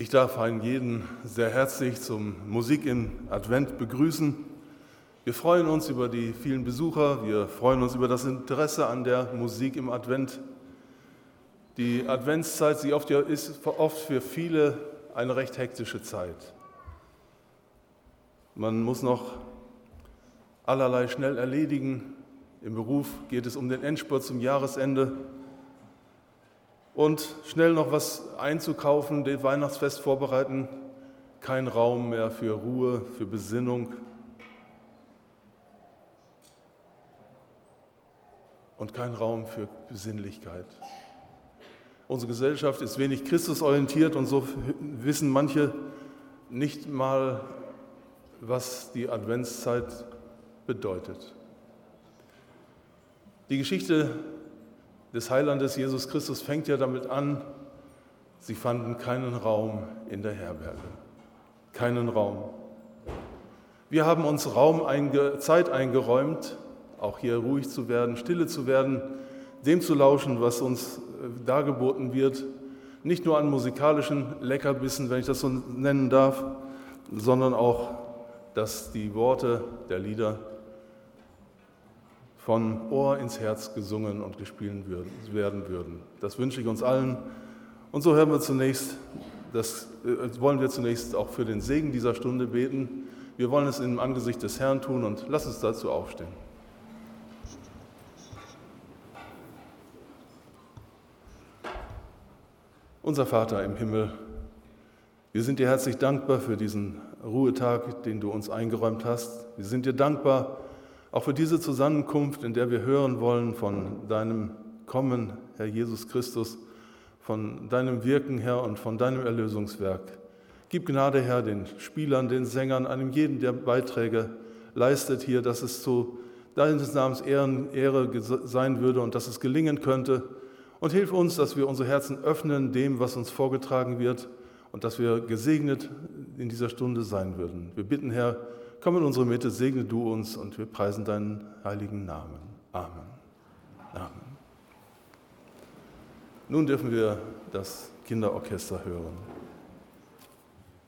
Ich darf einen jeden sehr herzlich zum Musik im Advent begrüßen. Wir freuen uns über die vielen Besucher, wir freuen uns über das Interesse an der Musik im Advent. Die Adventszeit sie oft, ist oft für viele eine recht hektische Zeit. Man muss noch allerlei schnell erledigen. Im Beruf geht es um den Endspurt zum Jahresende und schnell noch was einzukaufen, das Weihnachtsfest vorbereiten, kein Raum mehr für Ruhe, für Besinnung. Und kein Raum für Besinnlichkeit. Unsere Gesellschaft ist wenig Christusorientiert und so wissen manche nicht mal, was die Adventszeit bedeutet. Die Geschichte des Heilandes Jesus Christus fängt ja damit an, sie fanden keinen Raum in der Herberge. Keinen Raum. Wir haben uns Raum einge Zeit eingeräumt, auch hier ruhig zu werden, stille zu werden, dem zu lauschen, was uns äh, dargeboten wird. Nicht nur an musikalischen Leckerbissen, wenn ich das so nennen darf, sondern auch, dass die Worte der Lieder von Ohr ins Herz gesungen und gespielt werden würden. Das wünsche ich uns allen. Und so hören wir zunächst, das äh, wollen wir zunächst auch für den Segen dieser Stunde beten. Wir wollen es im Angesicht des Herrn tun und lass uns dazu aufstehen. Unser Vater im Himmel, wir sind dir herzlich dankbar für diesen Ruhetag, den du uns eingeräumt hast. Wir sind dir dankbar auch für diese Zusammenkunft, in der wir hören wollen von deinem Kommen, Herr Jesus Christus, von deinem Wirken, Herr, und von deinem Erlösungswerk. Gib Gnade, Herr, den Spielern, den Sängern, einem jeden, der Beiträge leistet hier, dass es zu deines Namens Ehren, Ehre sein würde und dass es gelingen könnte. Und hilf uns, dass wir unsere Herzen öffnen dem, was uns vorgetragen wird und dass wir gesegnet in dieser Stunde sein würden. Wir bitten, Herr, Komm in unsere Mitte, segne du uns und wir preisen deinen heiligen Namen. Amen. Amen. Nun dürfen wir das Kinderorchester hören.